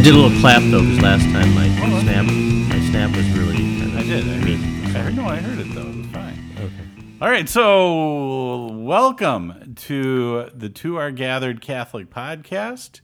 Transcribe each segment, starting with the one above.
I did a little clap though, because last time my snap, my snap was really. Kind of I did. I heard, I heard, no, I heard it though. It was fine. Okay. All right. So, welcome to the To Our Gathered Catholic podcast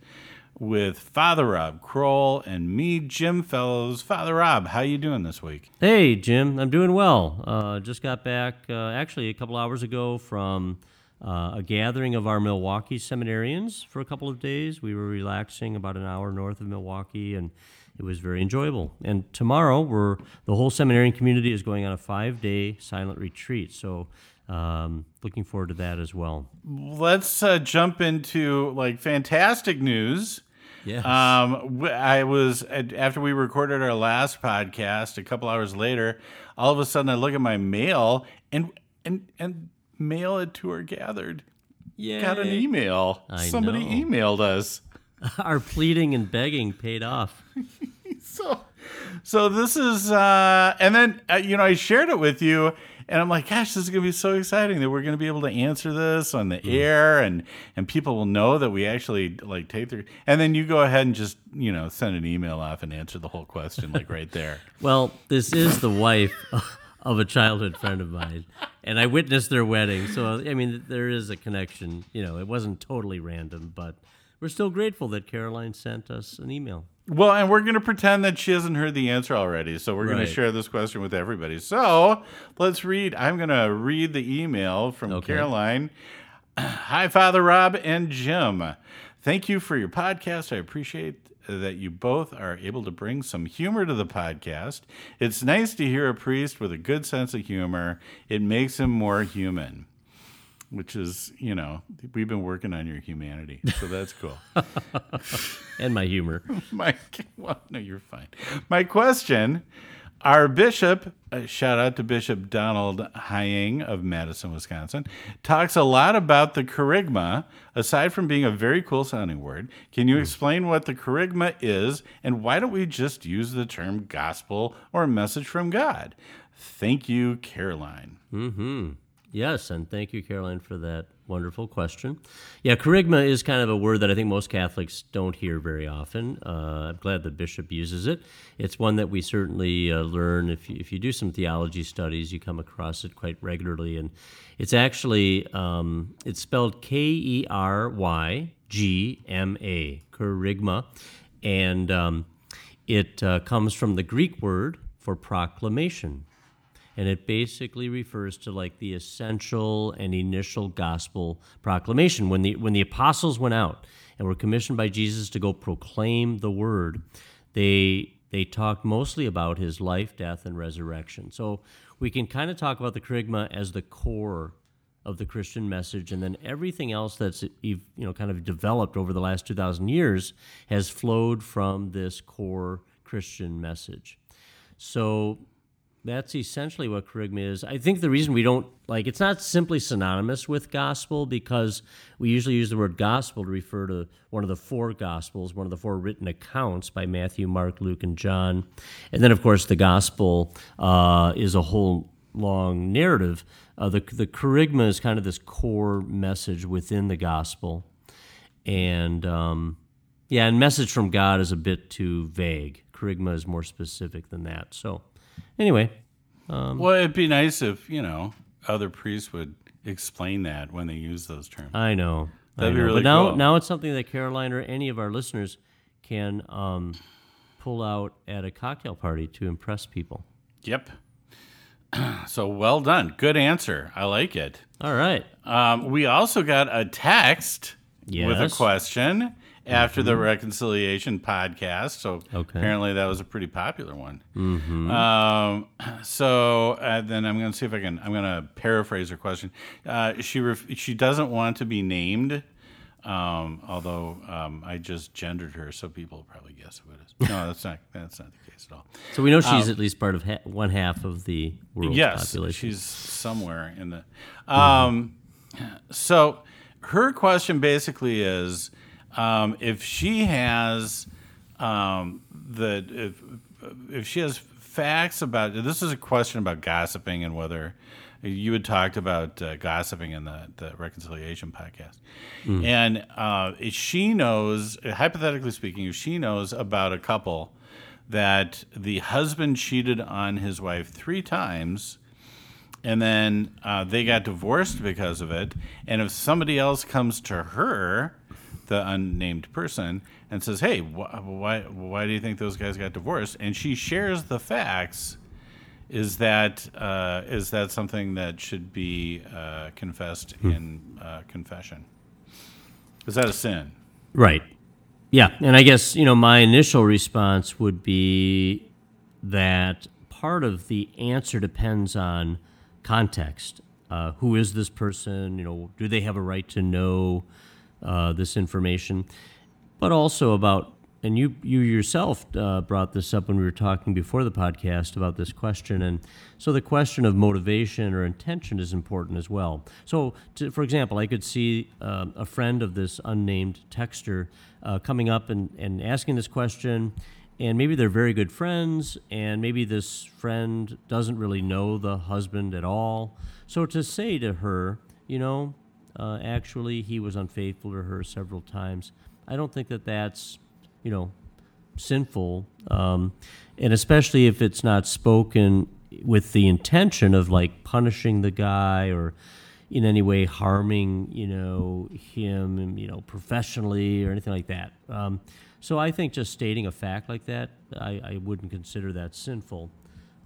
with Father Rob Kroll and me, Jim Fellows. Father Rob, how you doing this week? Hey, Jim. I'm doing well. Uh, just got back uh, actually a couple hours ago from uh, a gathering of our Milwaukee seminarians for a couple of days. We were relaxing about an hour north of Milwaukee, and it was very enjoyable. And tomorrow, we're the whole seminarian community is going on a five-day silent retreat. So. Um, looking forward to that as well. Let's uh, jump into like fantastic news. Yeah. Um, I was after we recorded our last podcast. A couple hours later, all of a sudden, I look at my mail and and and mail it to her gathered. Yeah. Got an email. I Somebody know. emailed us. Our pleading and begging paid off. So, so this is, uh, and then uh, you know, I shared it with you, and I'm like, gosh, this is gonna be so exciting that we're gonna be able to answer this on the air, and and people will know that we actually like take their, and then you go ahead and just you know send an email off and answer the whole question like right there. Well, this is the wife of a childhood friend of mine, and I witnessed their wedding. So, I mean, there is a connection. You know, it wasn't totally random, but we're still grateful that Caroline sent us an email. Well, and we're going to pretend that she hasn't heard the answer already. So we're going to share this question with everybody. So let's read. I'm going to read the email from Okay. Caroline. Hi, Father Rob and Jim. Thank you for your podcast. I appreciate that you both are able to bring some humor to the podcast. It's nice to hear a priest with a good sense of humor, it makes him more human. Which is, you know, we've been working on your humanity. So that's cool. And my humor. My well, no, you're fine. My question: Our bishop, shout out to Bishop Donald Hying of Madison, Wisconsin, talks a lot about the kerygma. Aside from being a very cool sounding word, can you explain what the kerygma is, and why don't we just use the term gospel or message from God? Thank you, Caroline. Mm-hmm. Yes, and thank you, Caroline, for that wonderful question. Yeah, kerygma is kind of a word that I think most Catholics don't hear very often. Uh, I'm glad the bishop uses it. It's one that we certainly uh, learn if you, if you do some theology studies, you come across it quite regularly, and it's actually um, it's spelled K E R Y G M A, kerygma, and um, it uh, comes from the Greek word for proclamation and it basically refers to like the essential and initial gospel proclamation when the when the apostles went out and were commissioned by Jesus to go proclaim the word they they talked mostly about his life death and resurrection so we can kind of talk about the kerygma as the core of the Christian message, and then everything else that's you know kind of developed over the last two thousand years has flowed from this core Christian message. So that's essentially what kerygma is. I think the reason we don't like it's not simply synonymous with gospel because we usually use the word gospel to refer to one of the four gospels, one of the four written accounts by Matthew, Mark, Luke, and John, and then of course the gospel uh, is a whole long narrative. Uh, the the kerygma is kind of this core message within the gospel, and um, yeah, and message from God is a bit too vague. Kerygma is more specific than that. So, anyway, well, it'd be nice if you know other priests would explain that when they use those terms. I know. That'd I be know. really but now, cool. now it's something that Caroline or any of our listeners can um, pull out at a cocktail party to impress people. Yep. So well done. Good answer. I like it. All right. Um, we also got a text with a question after the reconciliation podcast. So Okay. apparently that was a pretty popular one. Mm-hmm. Um, so uh, then I'm going to see if I can. I'm going to paraphrase her question. Uh, she ref- she doesn't want to be named. Um, although um, I just gendered her, so people will probably guess who it is. No, that's not that's not the case at all. So we know she's at least part of ha- one half of the world's Um, yes, population. she's somewhere in the. Um, So her question basically is, um, if she has um, the if if she has facts about this is a question about gossiping and whether You had talked about uh, gossiping in the, the reconciliation podcast, and uh, if she knows, hypothetically speaking, if she knows about a couple that the husband cheated on his wife three times and then uh, they got divorced because of it. And if somebody else comes to her, the unnamed person, and says, "Hey, wh- why why do you think those guys got divorced?" and she shares the facts, is that uh, is that something that should be uh, confessed in uh, confession? Is that a sin? Right. Yeah. And I guess, you know, my initial response would be that part of the answer depends on context. Uh, who is this person? You know, do they have a right to know uh, this information? But also about, and you you yourself uh, brought this up when we were talking before the podcast about this question, and so the question of motivation or intention is important as well. So, to, for example, I could see um, a friend of this unnamed texter uh, coming up and, and asking this question, and maybe they're very good friends, and maybe this friend doesn't really know the husband at all. So to say to her, you know, uh, actually he was unfaithful to her several times, I don't think that that's, you know, sinful, um, and especially if it's not spoken with the intention of like punishing the guy or in any way harming, you know, him, you know, professionally or anything like that. Um, so I think just stating a fact like that, I, I wouldn't consider that sinful.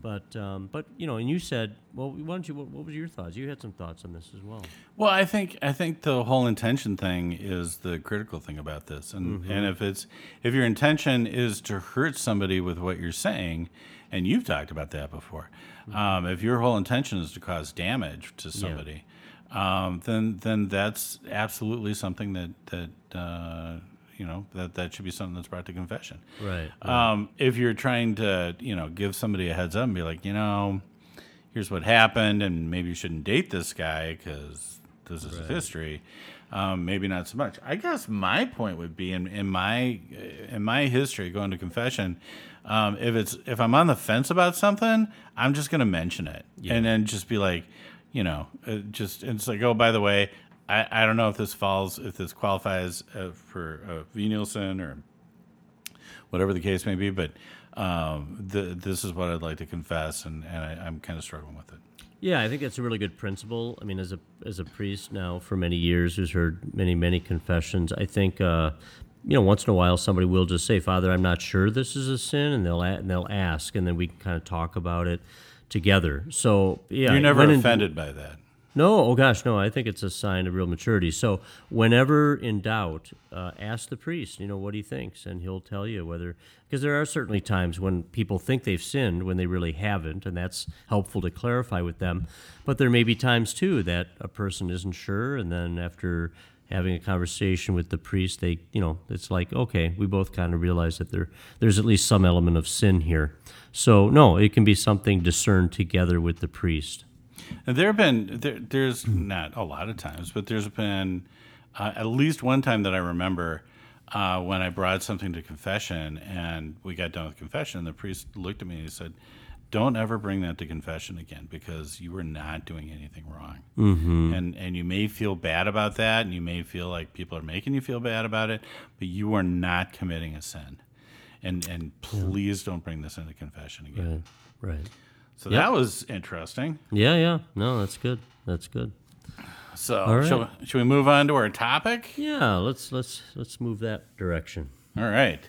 But um, but you know, and you said, well, why don't you? What, what was your thoughts? You had some thoughts on this as well. Well, I think I think the whole intention thing is the critical thing about this, and and if it's if your intention is to hurt somebody with what you're saying, and you've talked about that before, um, if your whole intention is to cause damage to somebody, um, then then that's absolutely something that that uh, you know that that should be something that's brought to confession. Right. Um, if you're trying to, you know, give somebody a heads up and be like, you know, here's what happened, and maybe you shouldn't date this guy because this is history. Um, maybe not so much. I guess my point would be in, in my in my history going to confession. Um, if it's if I'm on the fence about something, I'm just going to mention it and then just be like, you know, uh, just it's like, oh, by the way, I, I don't know if this falls if this qualifies uh, for uh, venial sin or whatever the case may be. But um, the, this is what I'd like to confess, and, and I, I'm kind of struggling with it. Yeah, I think that's a really good principle. I mean, as a as a priest now for many years, who's heard many many confessions, I think uh, you know once in a while somebody will just say, "Father, I'm not sure this is a sin," and they'll a- and they'll ask, and then we can kind of talk about it together. So yeah, You're never when in- offended by that. No, oh gosh, no. I think it's a sign of real maturity. So, whenever in doubt, uh, ask the priest. You know what he thinks, and he'll tell you whether. Because there are certainly times when people think they've sinned when they really haven't, and that's helpful to clarify with them. But there may be times too that a person isn't sure, and then after having a conversation with the priest, they, you know, it's like, okay, we both kind of realize that there, there's at least some element of sin here. So, no, it can be something discerned together with the priest. And there have been there, there's not a lot of times, but there's been uh, at least one time that I remember uh, when I brought something to confession, and we got done with confession. And the priest looked at me and he said, "Don't ever bring that to confession again, because you were not doing anything wrong. Mm-hmm. And and you may feel bad about that, and you may feel like people are making you feel bad about it, but you are not committing a sin. And and please don't bring this into confession again." Right. Right. So that was interesting. Yeah, yeah. No, that's good. That's good. So right. shall, shall we move on to our topic? Yeah, let's let's let's move that direction. All right.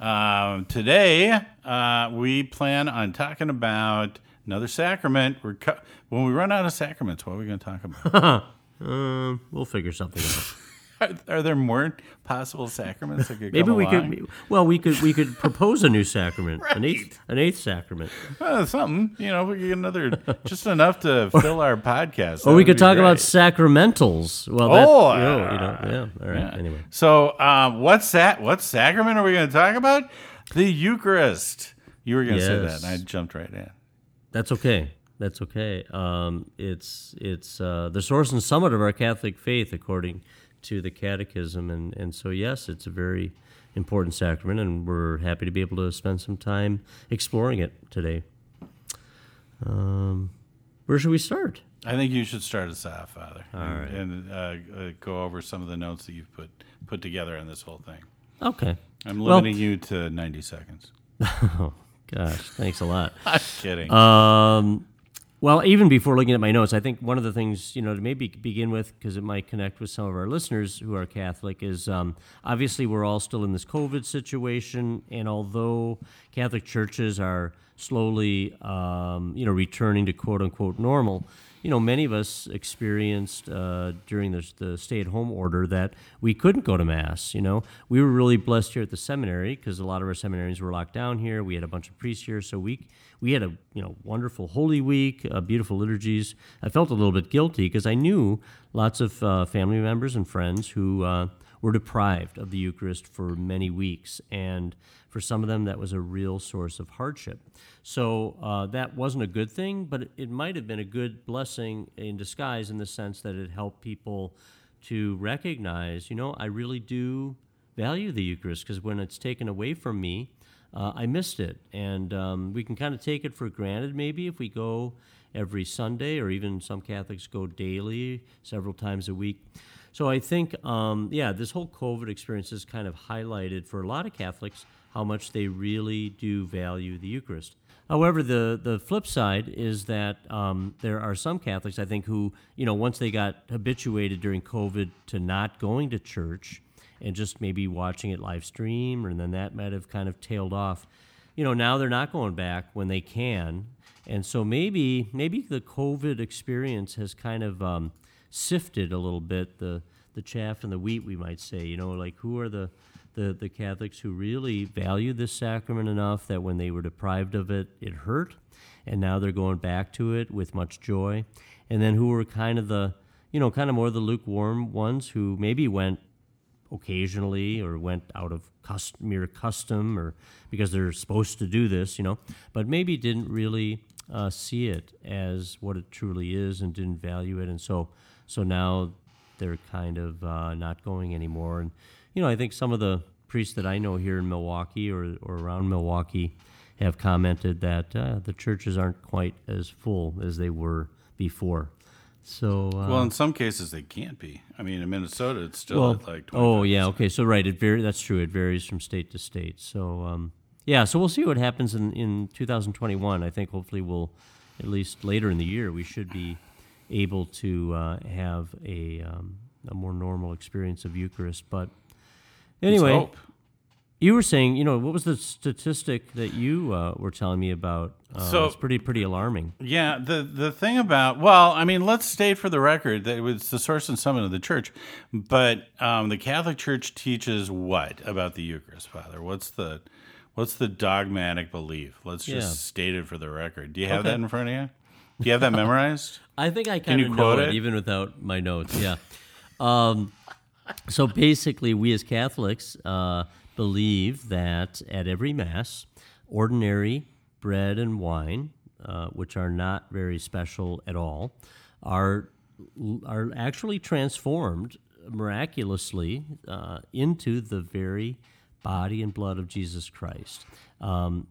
Um, today uh, we plan on talking about another sacrament. We're cu- when we run out of sacraments, what are we going to talk about? Um, we'll figure something out. Are, are there more possible sacraments that could Maybe we along? could. Well, we could we could propose a new sacrament, an eighth an eighth sacrament, Uh, something, you know, we could get another, just enough to fill our podcast. That or we could talk about sacramentals. Well, that, Oh, you know, you know, yeah. All right. Yeah. Anyway, So, um, what sa- what sacrament are we going to talk about? The Eucharist. You were going to say that, and I jumped right in. that's okay. That's okay. Um, it's it's uh, the source and summit of our Catholic faith, according to the Catechism, and and so yes, it's a very important sacrament, and we're happy to be able to spend some time exploring it today. Um, where should we start? I think you should start us off, Father, All and, right. and uh, uh, go over some of the notes that you've put put together on this whole thing. Okay. I'm Well- limiting you to 90 seconds. Oh, gosh, thanks a lot. I'm kidding. Um, well, even before looking at my notes, I think one of the things, you know, to maybe begin with, because it might connect with some of our listeners who are Catholic, is um, obviously we're all still in this COVID situation. And although Catholic churches are slowly, um, you know, returning to quote unquote normal, you know, many of us experienced uh, during the, the stay at home order that we couldn't go to Mass. You know, we were really blessed here at the seminary because a lot of our seminaries were locked down here. We had a bunch of priests here. So we, we had a, you know, wonderful Holy Week, uh, beautiful liturgies. I felt a little bit guilty because I knew lots of uh, family members and friends who uh, were deprived of the Eucharist for many weeks. And for some of them, that was a real source of hardship. So uh, that wasn't a good thing, but it, it might have been a good blessing in disguise in the sense that it helped people to recognize, you know, I really do value the Eucharist because when it's taken away from me, uh, I missed it. And um, we can kind of take it for granted maybe if we go every Sunday, or even some Catholics go daily, several times a week. So I think, um, yeah, this whole COVID experience has kind of highlighted for a lot of Catholics how much they really do value the Eucharist. However, the, the flip side is that um, there are some Catholics, I think, who, you know, once they got habituated during COVID to not going to church and just maybe watching it live stream, and then that might have kind of tailed off. You know, now they're not going back when they can, and so maybe maybe the COVID experience has kind of um, sifted a little bit the the chaff and the wheat, we might say. You know, like who are the the, the Catholics who really value this sacrament enough that when they were deprived of it, it hurt, and now they're going back to it with much joy, and then who were kind of the you know kind of more the lukewarm ones who maybe went occasionally or went out of cust- mere custom or because they're supposed to do this, you know, but maybe didn't really uh, see it as what it truly is and didn't value it, and so so now they're kind of uh, not going anymore. And you know, I think some of the priests that I know here in Milwaukee or or around Milwaukee have commented that uh, the churches aren't quite as full as they were before. So uh, well, in some cases they can't be. I mean, in Minnesota, it's still well, at like 25 oh yeah, okay. So right, it var- That's true. It varies from state to state. So um, yeah, so we'll see what happens in in 2021. I think hopefully we'll at least later in the year we should be able to uh, have a um, a more normal experience of Eucharist. But anyway, hope. You were saying, you know, what was the statistic that you uh, were telling me about? Uh, So- it's pretty pretty alarming. Yeah, the the thing about well, I mean, let's state for the record that it was the source and summit of the church, but um, the Catholic Church teaches what about the Eucharist, Father? What's the what's the dogmatic belief? Let's just Yeah. state it for the record. Do you have Okay. that in front of you? Do you have that memorized? I think I kind you of know quote it, it? even without my notes. Yeah. um, so basically, we as Catholics uh, believe that at every Mass, ordinary bread and wine, uh, which are not very special at all, are are actually transformed miraculously uh, into the very body and blood of Jesus Christ. Um,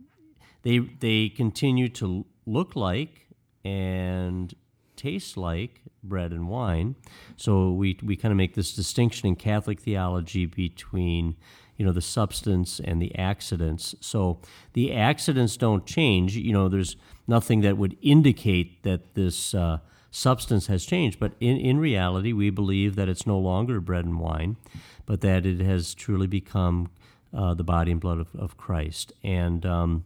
they they continue to look like and taste like bread and wine. So we we kind of make this distinction in Catholic theology between you know the substance and the accidents. So the accidents don't change. You know, there's nothing that would indicate that this uh, substance has changed. But in in reality, we believe that it's no longer bread and wine, but that it has truly become uh, the body and blood of, of Christ. And um,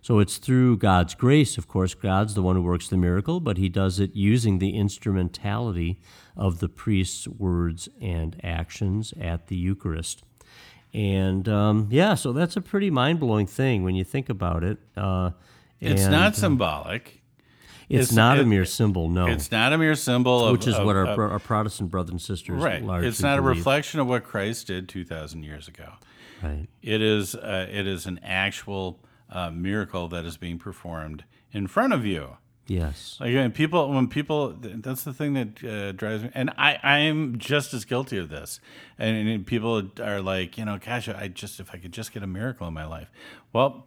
so it's through God's grace, of course. God's the one who works the miracle, but he does it using the instrumentality of the priest's words and actions at the Eucharist. And um, yeah, so that's a pretty mind blowing thing when you think about it. Uh, It's and not symbolic. It's, it's- not a mere symbol, no. It's not a mere symbol of which is of- what our, of- our Protestant brothers and sisters right. It's not a reflection of what Christ did two thousand years ago. Right. It is uh, it is an actual uh, miracle that is being performed in front of you. Yes. Again, people, when people, that's the thing that uh, drives me, and I, I am just as guilty of this. And, and people are like, you know, gosh, I just, if I could just get a miracle in my life, well,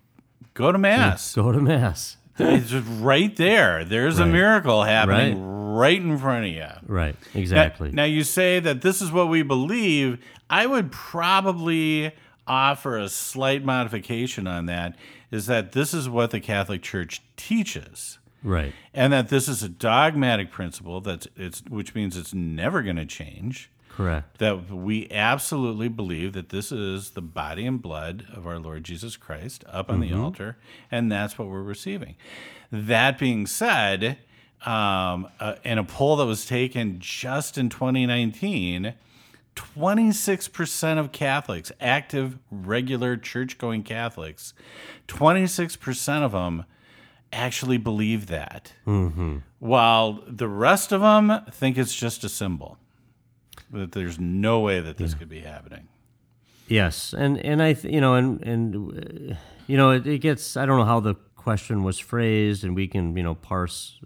go to mass. Go to Mass. it's just right there. There's a miracle happening right in front of you. Right. Now- Exactly. Now, you say that this is what we believe. I would probably offer a slight modification on that is that this is what the Catholic Church teaches. Right. And that this is a dogmatic principle that's it's which means it's never going to change. Correct. That we absolutely believe that this is the body and blood of our Lord Jesus Christ up on the altar, and that's what we're receiving. That being said, um, uh, in a poll that was taken just in 2019, 26% of Catholics, active, regular church going Catholics, 26% of them actually believe that. While the rest of them think it's just a symbol. That there's no way that this could be happening. Yes, and and I th- you know and and uh, you know it, it gets I don't know how the question was phrased and we can you know parse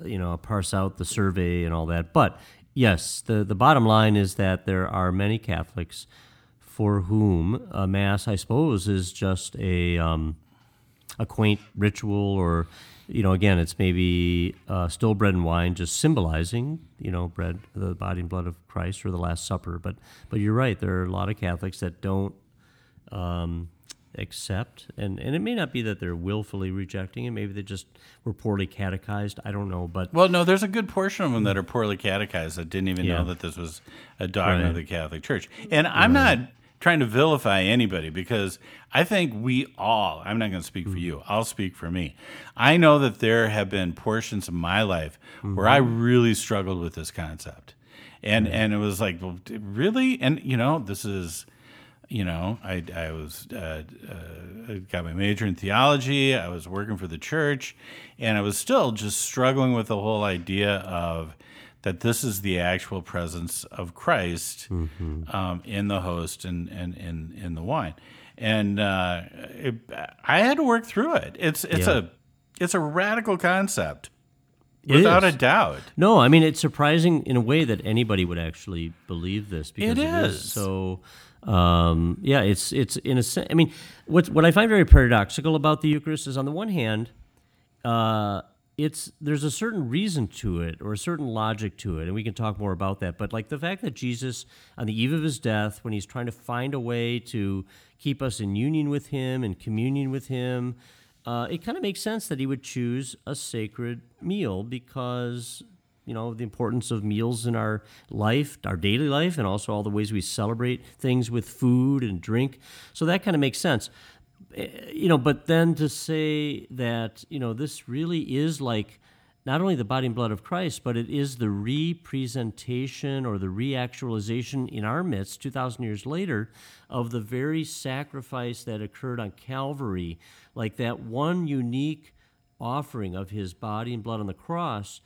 uh, you know parse out the survey and all that but yes the the bottom line is that there are many Catholics for whom a mass I suppose is just a um, a quaint ritual or you know again it's maybe uh, still bread and wine just symbolizing you know bread the body and blood of christ or the last supper but but you're right there are a lot of catholics that don't um, accept and and it may not be that they're willfully rejecting it maybe they just were poorly catechized i don't know but Well, no, there's a good portion of them that are poorly catechized that didn't even Yeah. know that this was a dogma Right. of the Catholic Church. And I'm not trying to vilify anybody because I think we all, I'm not going to speak for you, I'll speak for me. I know that there have been portions of my life where I really struggled with this concept. And and it was like, well, really? And you know, this is you know, I, I was uh, uh, got my major in theology. I was working for the church, and I was still just struggling with the whole idea of that this is the actual presence of Christ um, in the host and and in in the wine, and uh, it, I had to work through it. It's it's Yeah. a it's a radical concept, It without a doubt. No, I mean it's surprising in a way that anybody would actually believe this because It it is. is. so. Um, yeah, it's it's in a sense. I mean, what what I find very paradoxical about the Eucharist is on the one hand, uh, it's there's a certain reason to it or a certain logic to it, and we can talk more about that. But like the fact that Jesus, on the eve of his death, when he's trying to find a way to keep us in union with him and communion with him, uh, it kind of makes sense that he would choose a sacred meal because you know the importance of meals in our life, our daily life, and also all the ways we celebrate things with food and drink. So that kind of makes sense Eh, you know, but then to say that, you know, this really is like not only the body and blood of Christ, but it is the representation or the reactualization in our midst 2,000 years later of the very sacrifice that occurred on Calvary. Like that one unique offering of his body and blood on the cross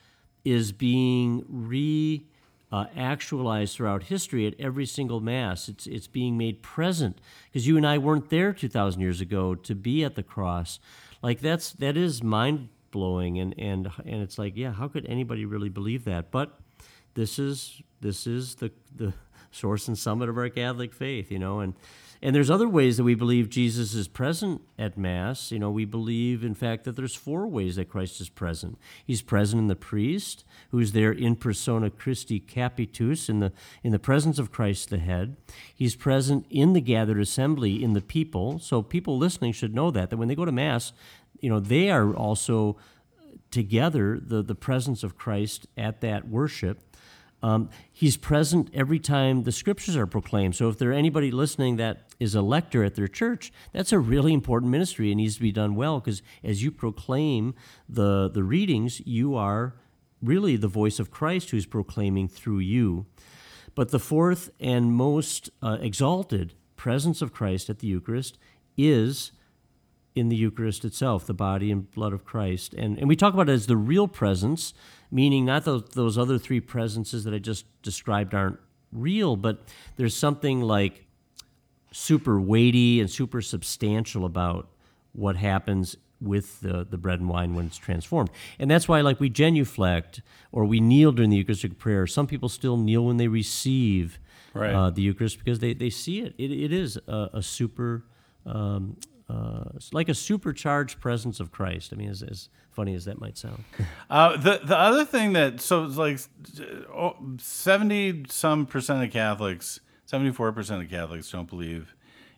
is being re uh, actualized throughout history at every single mass. It's it's being made present because you and I weren't there two thousand years ago to be at the cross. Like that's that is mind blowing, and and and it's like yeah, how could anybody really believe that? But this is this is the the source and summit of our Catholic faith, you know, and and there's other ways that we believe Jesus is present at Mass. You know, we believe, in fact, that there's four ways that Christ is present. He's present in the priest, who's there in persona Christi Capitis, in the in the presence of Christ the head. He's present in the gathered assembly, in the people. So people listening should know that that when they go to Mass, you know, they are also together the the presence of Christ at that worship. Um, he's present every time the scriptures are proclaimed. So if there anybody listening that is a lector at their church, that's a really important ministry and needs to be done well because as you proclaim the the readings, you are really the voice of Christ who's proclaiming through you. But the fourth and most uh, exalted presence of Christ at the Eucharist is in the Eucharist itself, the body and blood of Christ. And, and we talk about it as the real presence, meaning not those, those other three presences that I just described aren't real, but there's something like super weighty and super substantial about what happens with the, the bread and wine when it's transformed. And that's why, like, we genuflect or we kneel during the Eucharistic prayer. Some people still kneel when they receive Right. uh, the Eucharist because they, they see it. It, it is a, a super um, uh, like a supercharged presence of Christ. I mean, as, as funny as that might sound. Uh, the the other thing that so it's like seventy some percent of Catholics, seventy four percent of Catholics don't believe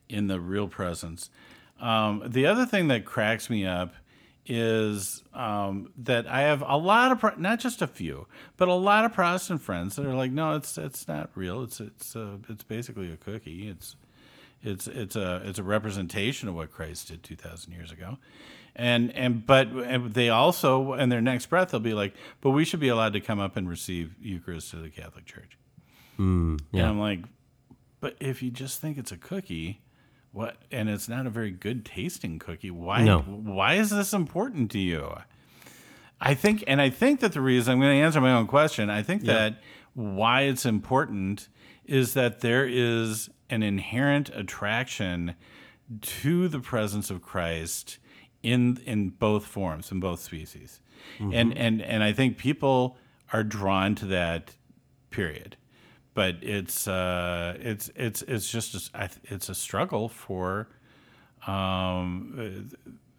in the real presence. Um, the other thing that cracks me up is um, that I have a lot of not just a few, but a lot of Protestant friends that are like, no, it's it's not real. It's it's uh, it's basically a cookie. It's it's it's a it's a representation of what Christ did two thousand years ago, and and but and they also in their next breath they'll be like, but we should be allowed to come up and receive Eucharist to the Catholic Church. Mm, yeah. And I'm like, but if you just think it's a cookie, what? And it's not a very good tasting cookie. Why? No. Why is this important to you? I think, and I think that the reason I'm going to answer my own question. I think that why it's important is that there is an inherent attraction to the presence of Christ in in both forms, in both species, and and and I think people are drawn to that. Period but it's uh, it's it's it's just a, it's a struggle for um,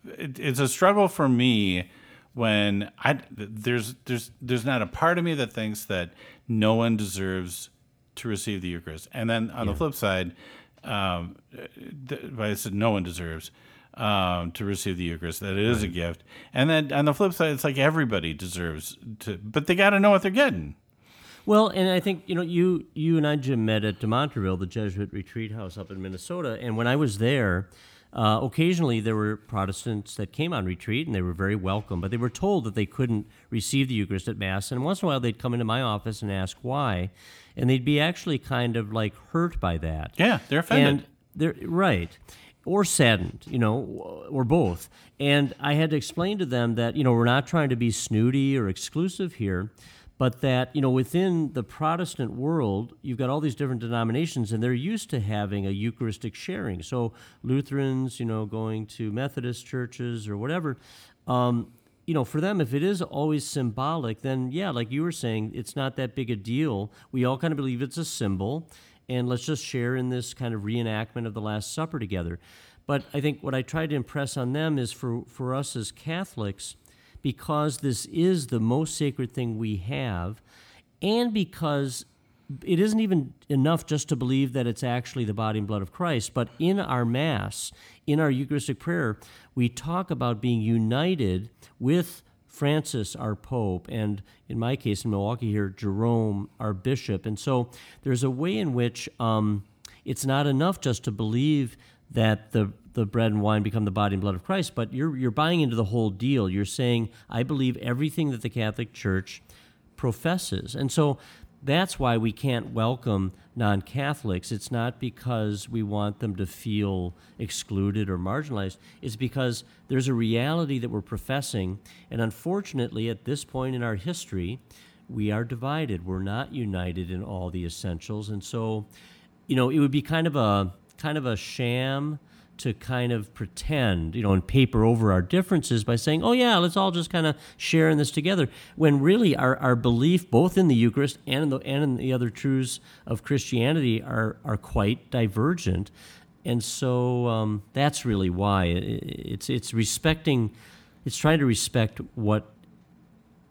it, it's a struggle for me when I there's there's there's not a part of me that thinks that no one deserves to receive the Eucharist, and then on the flip side, um, th- I said no one deserves. Um, to receive the Eucharist, that it is a gift, and then on the flip side, it's like everybody deserves to, but they got to know what they're getting. Well, and I think you know you you and I Jim met at Demontreville, the Jesuit retreat house up in Minnesota, and when I was there, uh, occasionally there were Protestants that came on retreat and they were very welcome, but they were told that they couldn't receive the Eucharist at Mass, and once in a while they'd come into my office and ask why, and they'd be actually kind of like hurt by that. Yeah, they're offended. And they're right. Or saddened, you know, or both. And I had to explain to them that, you know, we're not trying to be snooty or exclusive here, but that, you know, within the Protestant world, you've got all these different denominations and they're used to having a Eucharistic sharing. So Lutherans, you know, going to Methodist churches or whatever. Um, you know, for them, if it is always symbolic, then yeah, like you were saying, it's not that big a deal. We all kind of believe it's a symbol, and let's just share in this kind of reenactment of the Last Supper together. But I think what I try to impress on them is for, for us as Catholics, because this is the most sacred thing we have, and because it isn't even enough just to believe that it's actually the body and blood of Christ, but in our Mass, in our Eucharistic prayer, we talk about being united with Francis, our Pope, and in my case in Milwaukee here, Jerome, our Bishop. And so there's a way in which um, it's not enough just to believe that the the bread and wine become the body and blood of Christ, but you're you're buying into the whole deal. You're saying, I believe everything that the Catholic Church professes. And so that's why we can't welcome non Catholics. It's not because we want them to feel excluded or marginalized. It's because there's a reality that we're professing. And unfortunately, at this point in our history, we are divided. We're not united in all the essentials. And so, you know, it would be kind of a kind of a sham to kind of pretend, you know, and paper over our differences by saying, oh, yeah, let's all just kind of share in this together. When really our, our belief, both in the Eucharist and in the, and in the other truths of Christianity, are, are quite divergent. And so um, that's really why it's, it's respecting, it's trying to respect what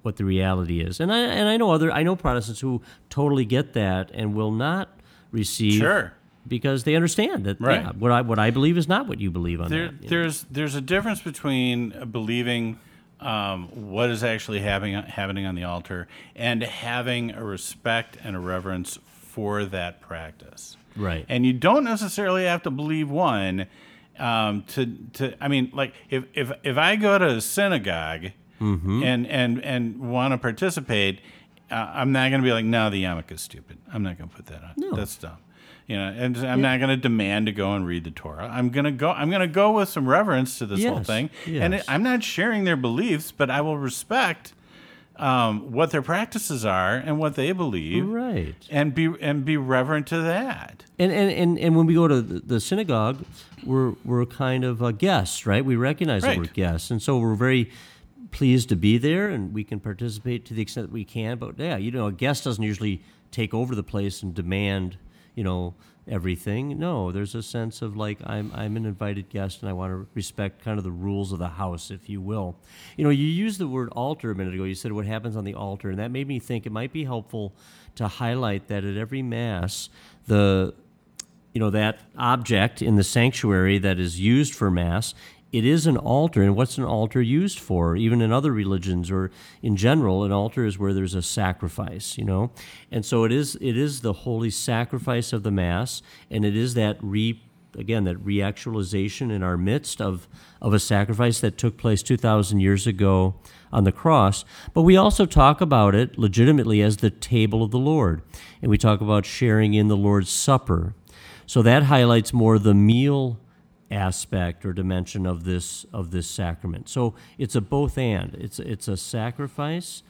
what the reality is. And I, and I know other, I know Protestants who totally get that and will not receive Sure. Because they understand that Right. yeah, what I what I believe is not what you believe on There, that. you know. there's there's a difference between believing um, what is actually happening happening on the altar and having a respect and a reverence for that practice. Right. And you don't necessarily have to believe one um, to to. I mean, like if if if I go to a synagogue Mm-hmm. and and and want to participate, uh, I'm not going to be like, no, the yarmulke is stupid. I'm not going to put that on. No. That's dumb. You know, and I'm not going to demand to go and read the Torah. I'm going to go. I'm going to go with some reverence to this whole thing, Yes, and it. I'm not sharing their beliefs, but I will respect um, what their practices are and what they believe, right. and be and be reverent to that. And, and, and, and when we go to the, synagogue, we're, we're kind of uh, guests, right? We recognize that we're guests. And so we're very pleased to be there and we can participate to the extent that we can. But yeah, you know, a guest doesn't usually take over the place and demand, you know, everything. No, there's a sense of like I'm I'm an invited guest and I want to respect kind of the rules of the house, if you will. You know, you used the word altar a minute ago. You said what happens on the altar, and that made me think it might be helpful to highlight that at every mass, the you know that object in the sanctuary that is used for mass it is an altar and what's an altar used for even in other religions or in general an altar is where there's a sacrifice you know? And so it is it is the holy sacrifice of the mass and it is that re again that reactualization in our midst of of a sacrifice that took place 2000 years ago on the cross. But we also talk about it legitimately as the table of the lord and we talk about sharing in the lord's supper. So that highlights more the meal aspect or dimension of this of this sacrament. So it's a both and. It's it's a sacrifice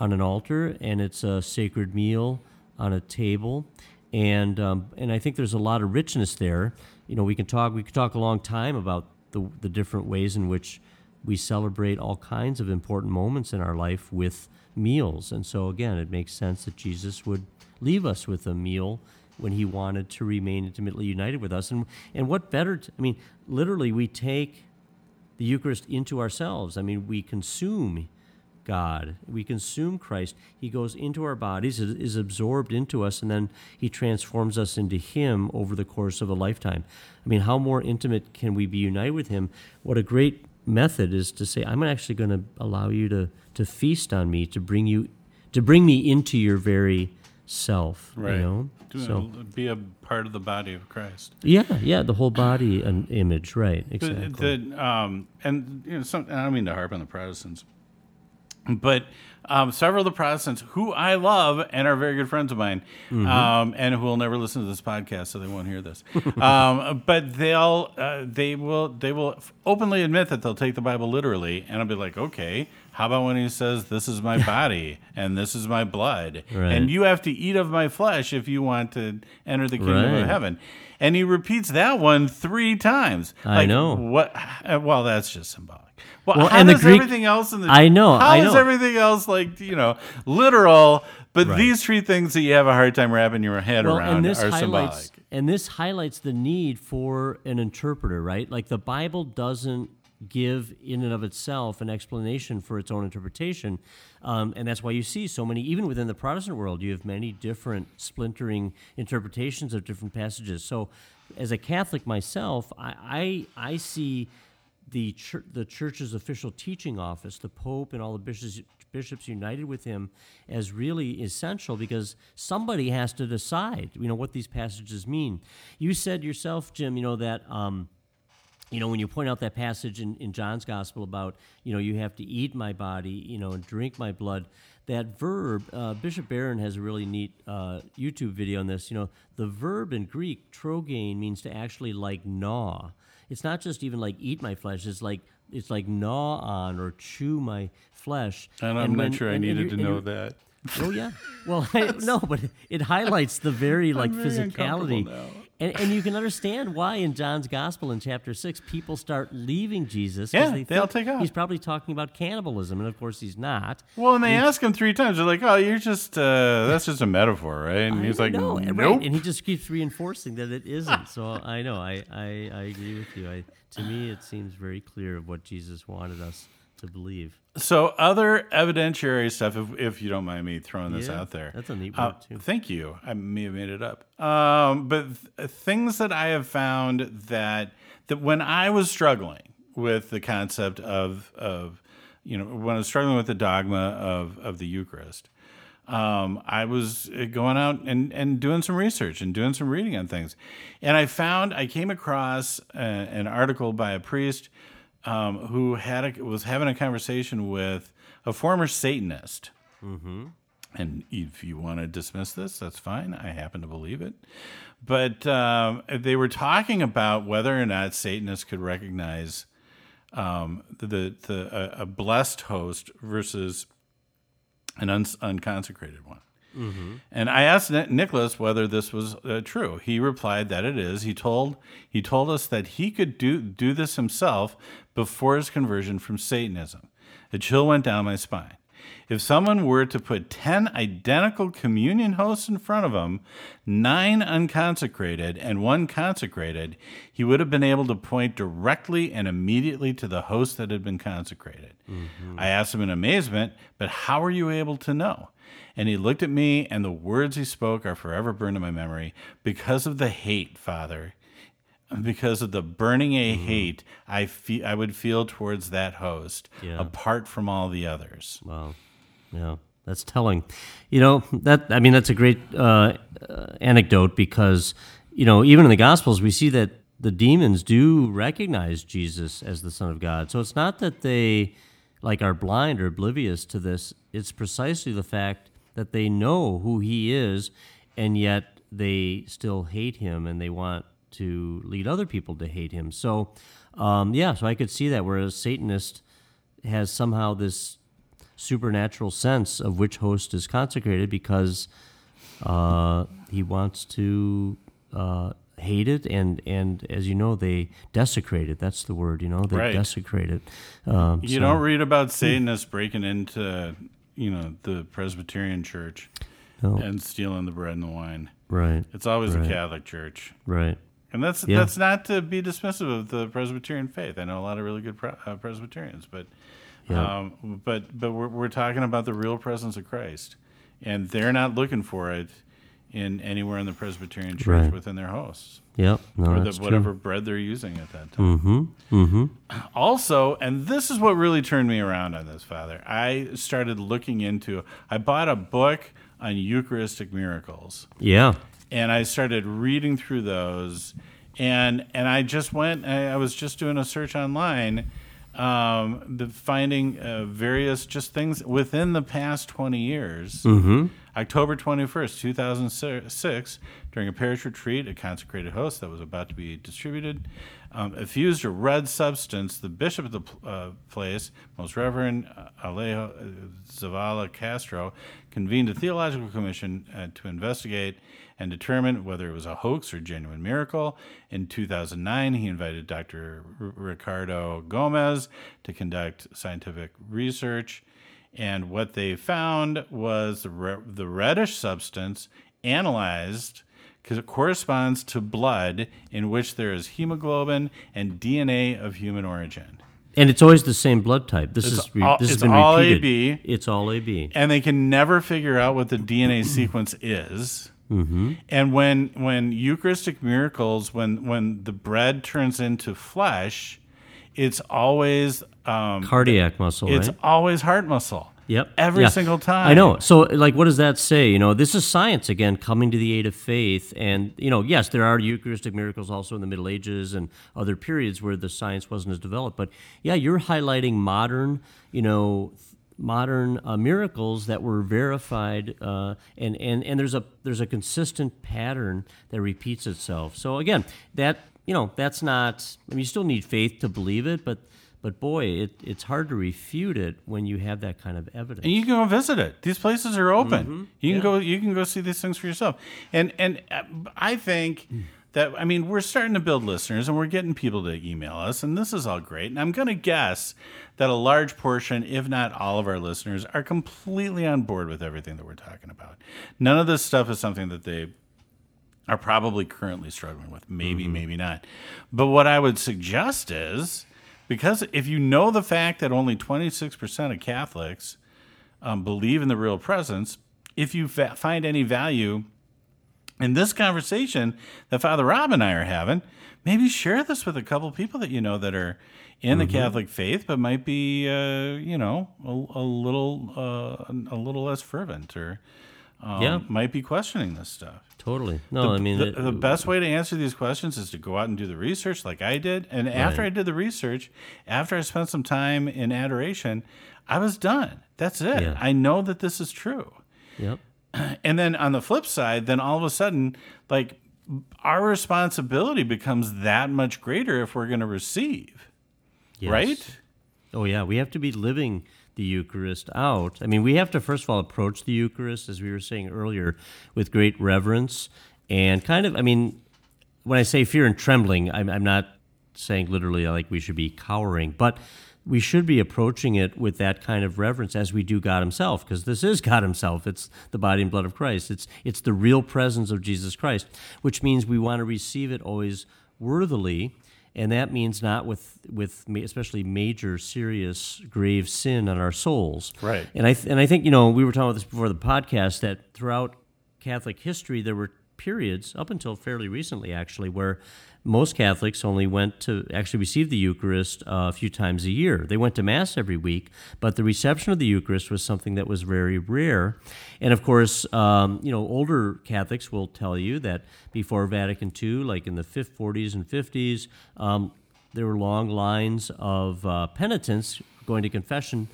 on an altar and it's a sacred meal on a table, and um, and I think there's a lot of richness there. You know, we can talk we could talk a long time about the the different ways in which we celebrate all kinds of important moments in our life with meals, and so again, it makes sense that Jesus would leave us with a meal when he wanted to remain intimately united with us. And, and what better, t- I mean, literally, we take the Eucharist into ourselves. I mean, we consume God, we consume Christ. He goes into our bodies, is absorbed into us, and then he transforms us into him over the course of a lifetime. I mean, how more intimate can we be united with him? What a great method is to say, I'm actually going to allow you to, to feast on me, to bring you to bring me into your very self. Right. You know? To So be a part of the body of Christ. yeah, yeah, the whole body an image, right? The- Exactly. the, um, and you know, some, I don't mean to harp on the Protestants, but um, several of the Protestants who I love and are very good friends of mine, Mm-hmm. um, and who will never listen to this podcast, so they won't hear this. um, but they'll uh, they will they will openly admit that they'll take the Bible literally, and I'll be like, okay, how about when he says, "This is my body and this is my blood, Right. and you have to eat of my flesh if you want to enter the kingdom Right. of heaven." And he repeats that one three times. I Like, know. what? uh, Well, that's just symbolic. Well, Well, how and the Greek- everything else in the I know, How I is know. everything else like you know literal? But Right. these three things that you have a hard time wrapping your head well, around are symbolic. and this highlights the need for an interpreter, right? Like the Bible doesn't give in and of itself an explanation for its own interpretation, um, and that's why you see so many. Even within the Protestant world, you have many different splintering interpretations of different passages. So, as a Catholic myself, I I, I see the the church's official teaching office, the Pope and all the bishops bishops united with him as really essential because somebody has to decide, you know, what these passages mean. You said yourself, Jim, you know that. Um, you know, when you point out that passage in, in John's gospel about, you know, you have to eat my body, you know, and drink my blood, that verb, uh, Bishop Barron has a really neat uh, YouTube video on this. You know, the verb in Greek, trogein, means to actually like gnaw. It's not just even like eat my flesh. It's like it's like gnaw on or chew my flesh. And I'm not when- sure I and- and needed to know that. Oh yeah. Well, I, no, but it highlights the very like very physicality. And and you can understand why in John's Gospel in chapter six people start leaving Jesus. Yeah, they all take off. He's probably talking about cannibalism, and of course he's not. Well, and they ask him three times. They're like, "Oh, you're just uh, that's just a metaphor, right?" And he's like, no, "Nope." right, and he just keeps reinforcing that it isn't. So I know, I, I, I agree with you. I, to me, it seems very clear of what Jesus wanted us to believe. So other evidentiary stuff, if, if you don't mind me throwing this Yeah, out there. that's a neat Uh, word, too. Thank you. I may have made it up. Um, but th- things that I have found that that when I was struggling with the concept of of you know when I was struggling with the dogma of of the Eucharist, um, I was uh, going out and, and doing some research and doing some reading on things. And I found, I came across a, an article by a priest um, who had a, was having a conversation with a former Satanist. And if you want to dismiss this, that's fine. I happen to believe it. But um, they were talking about whether or not Satanists could recognize um, the, the a, a blessed host versus an uns unconsecrated one. And I asked Nicholas whether this was uh, true. He replied that it is. He told he told us that he could do do this himself before his conversion from Satanism. A chill went down my spine. If someone were to put 10 identical communion hosts in front of him, nine unconsecrated and one consecrated, he would have been able to point directly and immediately to the host that had been consecrated. I asked him in amazement, But how are you able to know? And he looked at me, and the words he spoke are forever burned in my memory because of the hate, Father because of the burning a Mm-hmm. hate I feel I would feel towards that host, Yeah. apart from all the others. Wow. Yeah, that's telling. You know that I mean that's a great uh, uh, anecdote because you know even in the Gospels we see that the demons do recognize Jesus as the Son of God. So it's not that they like are blind or oblivious to this. It's precisely the fact that they know who He is, and yet they still hate Him and they want to lead other people to hate Him. So um, yeah, so I could see that. Whereas Satanist has somehow this supernatural sense of which host is consecrated because uh, he wants to uh, hate it and and as you know they desecrate it that's the word you know they Right. desecrate it um, You so- don't read about Satanists breaking into, you know, the Presbyterian church no, and stealing the bread and the wine. right It's always Right. the Catholic Church. right And that's Yeah. that's not to be dismissive of the Presbyterian faith. I know a lot of really good pre- uh, Presbyterians, but Yeah. um, but but we're we're talking about the real presence of Christ, and they're not looking for it in anywhere in the Presbyterian church Right. within their hosts yep no or the, whatever bread they're using at that time. mm-hmm mm-hmm Also, and this is what really turned me around on this, Father. I started looking into. I bought a book on Eucharistic miracles yeah and I started reading through those, and and I just went. I, I was just doing a search online, um, the finding uh, various just things within the past twenty years. mm-hmm October twenty first, two thousand six, during a parish retreat, a consecrated host that was about to be distributed, um, effused a red substance. The bishop of the uh, place, Most Reverend uh, Alejo uh, Zavala Castro, convened a theological commission uh, to investigate and determine whether it was a hoax or genuine miracle. In 2009, he invited Dr. R- Ricardo Gomez to conduct scientific research. And what they found was the, re- the reddish substance analyzed corresponds to blood in which there is hemoglobin and DNA of human origin. and it's always the same blood type this It's is re- all- this has it's been all repeated AB. it's all AB And they can never figure out what the DNA sequence is. mm-hmm And when when Eucharistic miracles, when when the bread turns into flesh, it's always um, cardiac muscle it's right always heart muscle. Yep. Every Yeah. single time. I know. So, like, what does that say? You know, this is science again coming to the aid of faith. And, you know, yes, there are Eucharistic miracles also in the Middle Ages and other periods where the science wasn't as developed. But, yeah, you're highlighting modern, you know, modern uh, miracles that were verified uh, and, and, and there's a there's a consistent pattern that repeats itself so again that you know that's not i mean you still need faith to believe it but but boy it, it's hard to refute it when you have that kind of evidence and you can go visit it. These places are open. Mm-hmm. You can go. You can go see these things for yourself. And and uh, I think that I mean we're starting to build listeners, and we're getting people to email us, and this is all great. And I'm going to guess that a large portion, if not all of our listeners, are completely on board with everything that we're talking about. None of this stuff is something that they are probably currently struggling with. Maybe, maybe not. But what I would suggest is because if you know the fact that only 26% of Catholics um, believe in the real presence, if you fa- find any value in this conversation that Father Rob and I are having, maybe share this with a couple people that you know that are in the Catholic faith, but might be, uh, you know, a, a little, uh, a little less fervent, or um, Yeah. might be questioning this stuff. Totally. No, I mean, the, it- the best way to answer these questions is to go out and do the research like I did. And after Right. I did the research, after I spent some time in adoration, I was done. That's it. Yeah. I know that this is true. yep. And then on the flip side, then all of a sudden, like our responsibility becomes that much greater if we're going to receive, Yes. right? Oh, yeah. We have to be living the Eucharist out. I mean, we have to, first of all, approach the Eucharist, as we were saying earlier, with great reverence and kind of, I mean, when I say fear and trembling, I'm, I'm not saying literally like we should be cowering, but we should be approaching it with that kind of reverence as we do God Himself, because this is God Himself. It's the body and blood of Christ. It's it's the real presence of Jesus Christ, which means we want to receive it always worthily, and that means not with with especially major, serious, grave sin on our souls. Right. And I th- and I think you know we were talking about this before the podcast that throughout Catholic history there were periods up until fairly recently actually where most Catholics only went to actually receive the Eucharist uh, a few times a year. They went to Mass every week, but the reception of the Eucharist was something that was very rare. And of course, um, you know, older Catholics will tell you that before Vatican II, like in the 40s and 50s, um, there were long lines of uh, penitents going to confession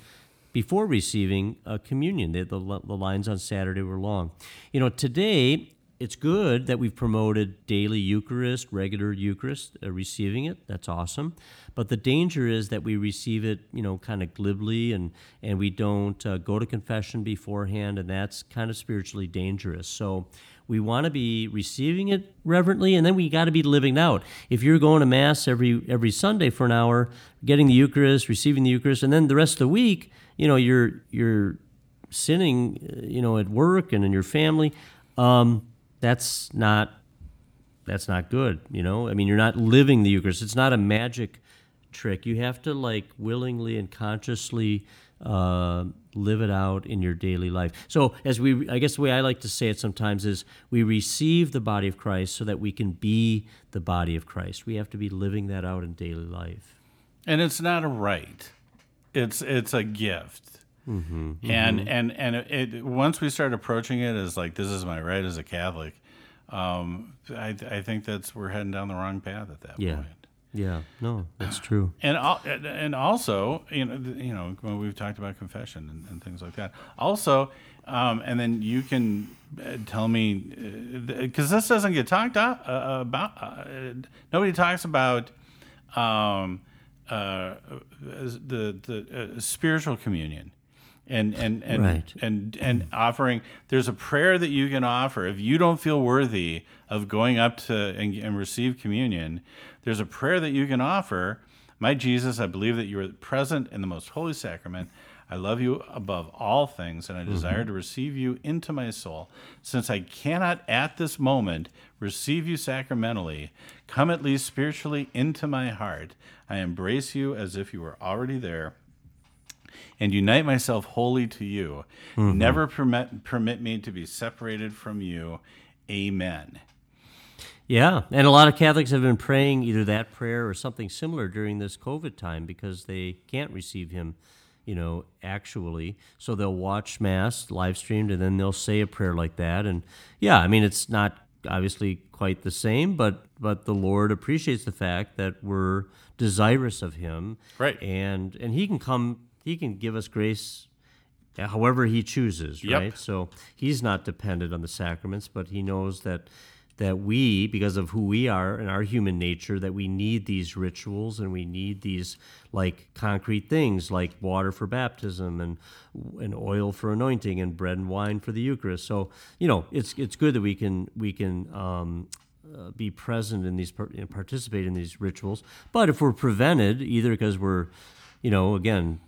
before receiving a communion. The, the, the lines on Saturday were long. You know, today it's good that we've promoted daily Eucharist, regular Eucharist, uh, receiving it. That's awesome. But the danger is that we receive it, you know, kind of glibly and, and we don't uh, go to confession beforehand, and that's kind of spiritually dangerous. So we want to be receiving it reverently, and then we got to be living it out. If you're going to Mass every, every Sunday for an hour, getting the Eucharist, receiving the Eucharist, and then the rest of the week, you know, you're, you're sinning, uh, you know, at work and in your family. Um, that's not that's not good you know? I mean you're not living the eucharist. It's not a magic trick. You have to like willingly and consciously uh, live it out in your daily life. So as we i guess the way i like to say it sometimes is we receive the body of christ so that we can be the body of christ. We have to be living that out in daily life. And it's not a right. It's it's a gift Mm-hmm, mm-hmm. And and and it, once we start approaching it as like this is my right as a Catholic, um, I, I think that's we're heading down the wrong path at that yeah. point. Yeah, no, that's true. And and also, you know, you know, when we've talked about confession and, and things like that. Also, um, and then you can uh, tell me because uh, this doesn't get talked uh, about. Uh, nobody talks about um, uh, the the uh, spiritual communion and and and, right. and and offering there's a prayer that you can offer. If you don't feel worthy of going up to and, and, receive communion there's a prayer that you can offer. My jesus i believe that you are present in the most holy sacrament. I love you above all things and i desire mm-hmm. to receive you into my soul. Since i cannot at this moment receive you sacramentally come at least spiritually into my heart. I embrace you as if you were already there and unite myself wholly to you. Mm-hmm. Never permit permit me to be separated from you. Amen. Yeah, and a lot of Catholics have been praying either that prayer or something similar during this COVID time because they can't receive him, you know, actually. So they'll watch mass live streamed and then they'll say a prayer like that. And yeah, I mean, it's not obviously quite the same, but but the Lord appreciates the fact that we're desirous of Him, right? And and He can come he can give us grace however he chooses, right? Yep. So he's not dependent on the sacraments, but he knows that that we, because of who we are and our human nature, that we need these rituals and we need these like concrete things like water for baptism and and oil for anointing and bread and wine for the Eucharist. So you know, it's it's good that we can we can um, uh, be present in these participate in these rituals. But if we're prevented, either because we're you know, again,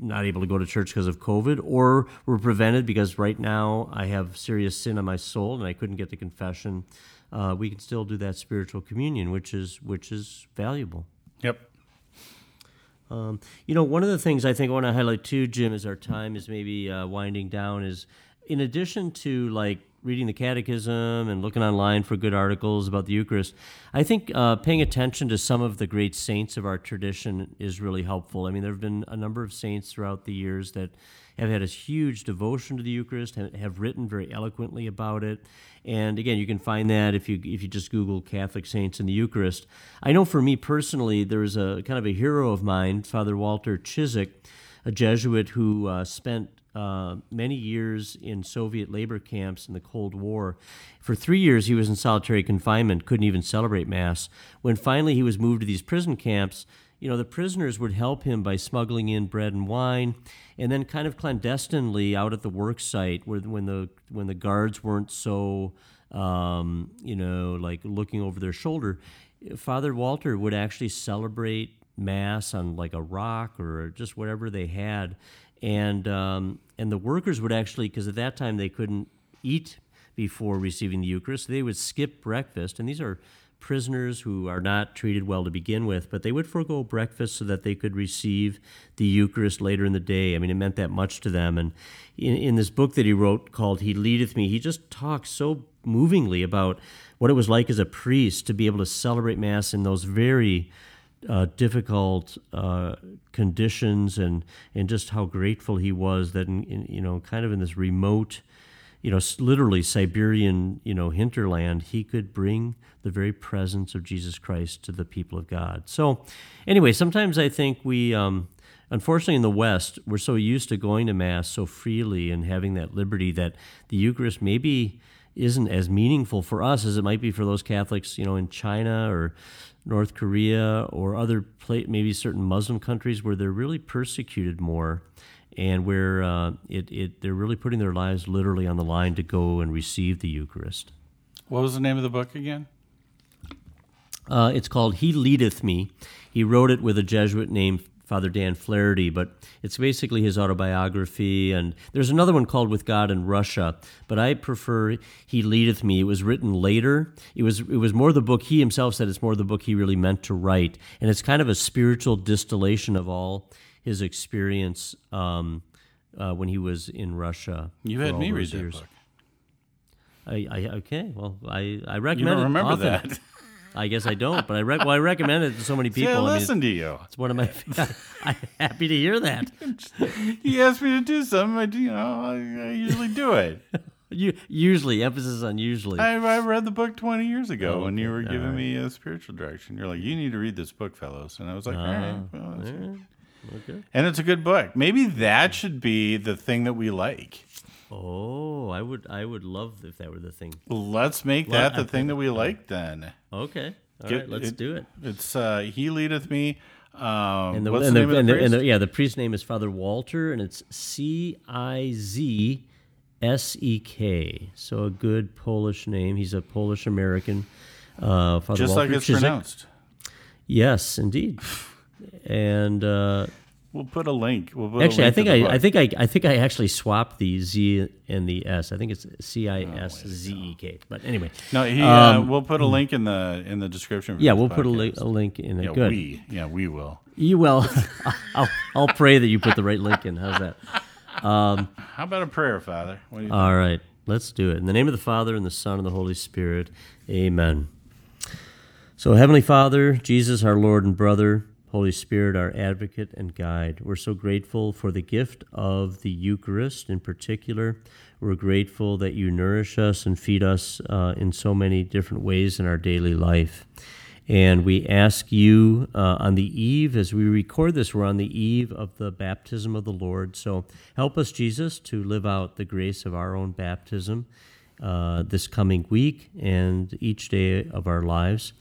not able to go to church because of COVID, or were prevented because right now I have serious sin on my soul and I couldn't get to confession. Uh, we can still do that spiritual communion, which is which is valuable. Yep. Um, you know, one of the things I think I want to highlight too, Jim, as our time is maybe uh, winding down, is in addition to like reading the catechism and looking online for good articles about the Eucharist, I think uh, paying attention to some of the great saints of our tradition is really helpful. I mean, there have been a number of saints throughout the years that have had a huge devotion to the Eucharist, have written very eloquently about it. And again, you can find that if you if you just Google Catholic saints and the Eucharist. I know for me personally, there's a kind of a hero of mine, Father Walter Ciszek, a Jesuit who uh, spent uh, many years in Soviet labor camps in the Cold War. For three years, he was in solitary confinement, couldn't even celebrate Mass. When finally he was moved to these prison camps, you know, the prisoners would help him by smuggling in bread and wine, and then kind of clandestinely out at the work site, where when the when the guards weren't so, um, you know, like looking over their shoulder, Father Walter would actually celebrate mass on like a rock or just whatever they had, and um, and the workers would actually because at that time they couldn't eat before receiving the Eucharist, they would skip breakfast, and these are prisoners who are not treated well to begin with, but they would forego breakfast so that they could receive the Eucharist later in the day. I mean, it meant that much to them. And in, in this book that he wrote called He Leadeth Me, he just talks so movingly about what it was like as a priest to be able to celebrate Mass in those very uh, difficult uh, conditions and, and just how grateful he was that, in, in, you know, kind of in this remote you know, literally Siberian, you know, hinterland, he could bring the very presence of Jesus Christ to the people of God. So, anyway, sometimes I think we, um, unfortunately, in the West, we're so used to going to Mass so freely and having that liberty that the Eucharist maybe isn't as meaningful for us as it might be for those Catholics, you know, in China or North Korea or other, maybe certain Muslim countries where they're really persecuted more and where uh, it, it, they're really putting their lives literally on the line to go and receive the Eucharist. What was the name of the book again? Uh, it's called He Leadeth Me. He wrote it with a Jesuit named Father Dan Flaherty, but it's basically his autobiography. And there's another one called With God in Russia, but I prefer He Leadeth Me. It was written later. It was it was more the book. He himself said it's more the book he really meant to write, and it's kind of a spiritual distillation of all his experience um, uh, when he was in Russia. You had me read that book. I, I, okay. Well, I I recommend. You don't remember often. that? I guess I don't, but I rec- well, I recommend it to so many people. See, I I mean, listen to you. It's one of my. I'm happy to hear that. he asked me to do something. I, you know, I, usually do it. you usually emphasis on usually. I, I read the book 20 years ago Oh, when you were giving right. me a spiritual direction. You're like, you need to read this book, fellows, and I was like, all right. Ah, well, right. Okay. And it's a good book. Maybe that should be the thing that we like. Oh, I would I would love if that were the thing. Let's make Well, that I the thing think- that we like then. Okay. All Get- right, let's it- do it. It's uh, He Leadeth Me. Um, And the, what's and the, the, name of and the the, priest? the- yeah, the priest's name is Father Walter, and it's C I Z S E K. So a good Polish name. He's a Polish American. Uh, Father Just Walter like it's pronounced. Yes, indeed. And uh, We'll put a link. We'll put actually, I link to think I. I think I, I think I actually swapped the Z and the S. I think it's C I S Z E K. But anyway, No, he. uh, Um, we'll put a link in the in the description. Yeah, we'll put a, podcast. li- a link in it. Yeah, Good. we. Yeah, we will. You will. I'll, I'll pray that you put the right link in. How's that? How about a prayer, Father? What do you All right, let's do it. In the name of the Father, and the Son, and the Holy Spirit. Amen. So, Heavenly Father, Jesus, our Lord and brother, Holy Spirit, our advocate and guide, we're so grateful for the gift of the Eucharist in particular. We're grateful that you nourish us and feed us uh, in so many different ways in our daily life. And we ask you uh, on the eve, as we record this, we're on the eve of the baptism of the Lord. So help us, Jesus, to live out the grace of our own baptism uh, this coming week and each day of our lives.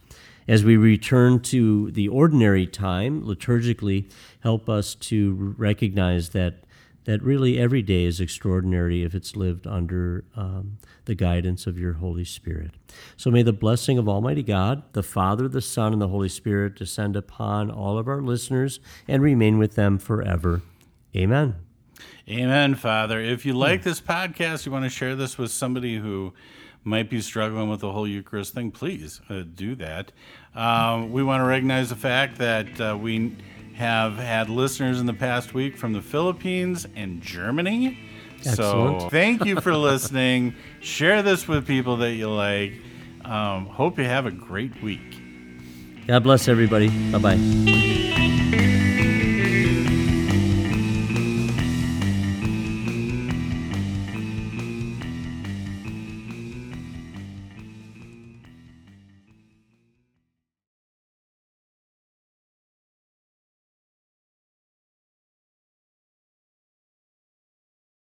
As we return to the ordinary time, liturgically, help us to recognize that that really every day is extraordinary if it's lived under um, the guidance of your Holy Spirit. So may the blessing of Almighty God, the Father, the Son, and the Holy Spirit descend upon all of our listeners and remain with them forever. Amen. Amen, Father. If you like this podcast, you want to share this with somebody who might be struggling with the whole Eucharist thing, please uh, do that. Um, we want to recognize the fact that uh, we have had listeners in the past week from the Philippines and Germany. So thank you for listening. Share this with people that you like. Um, hope you have a great week. God bless everybody. Bye bye.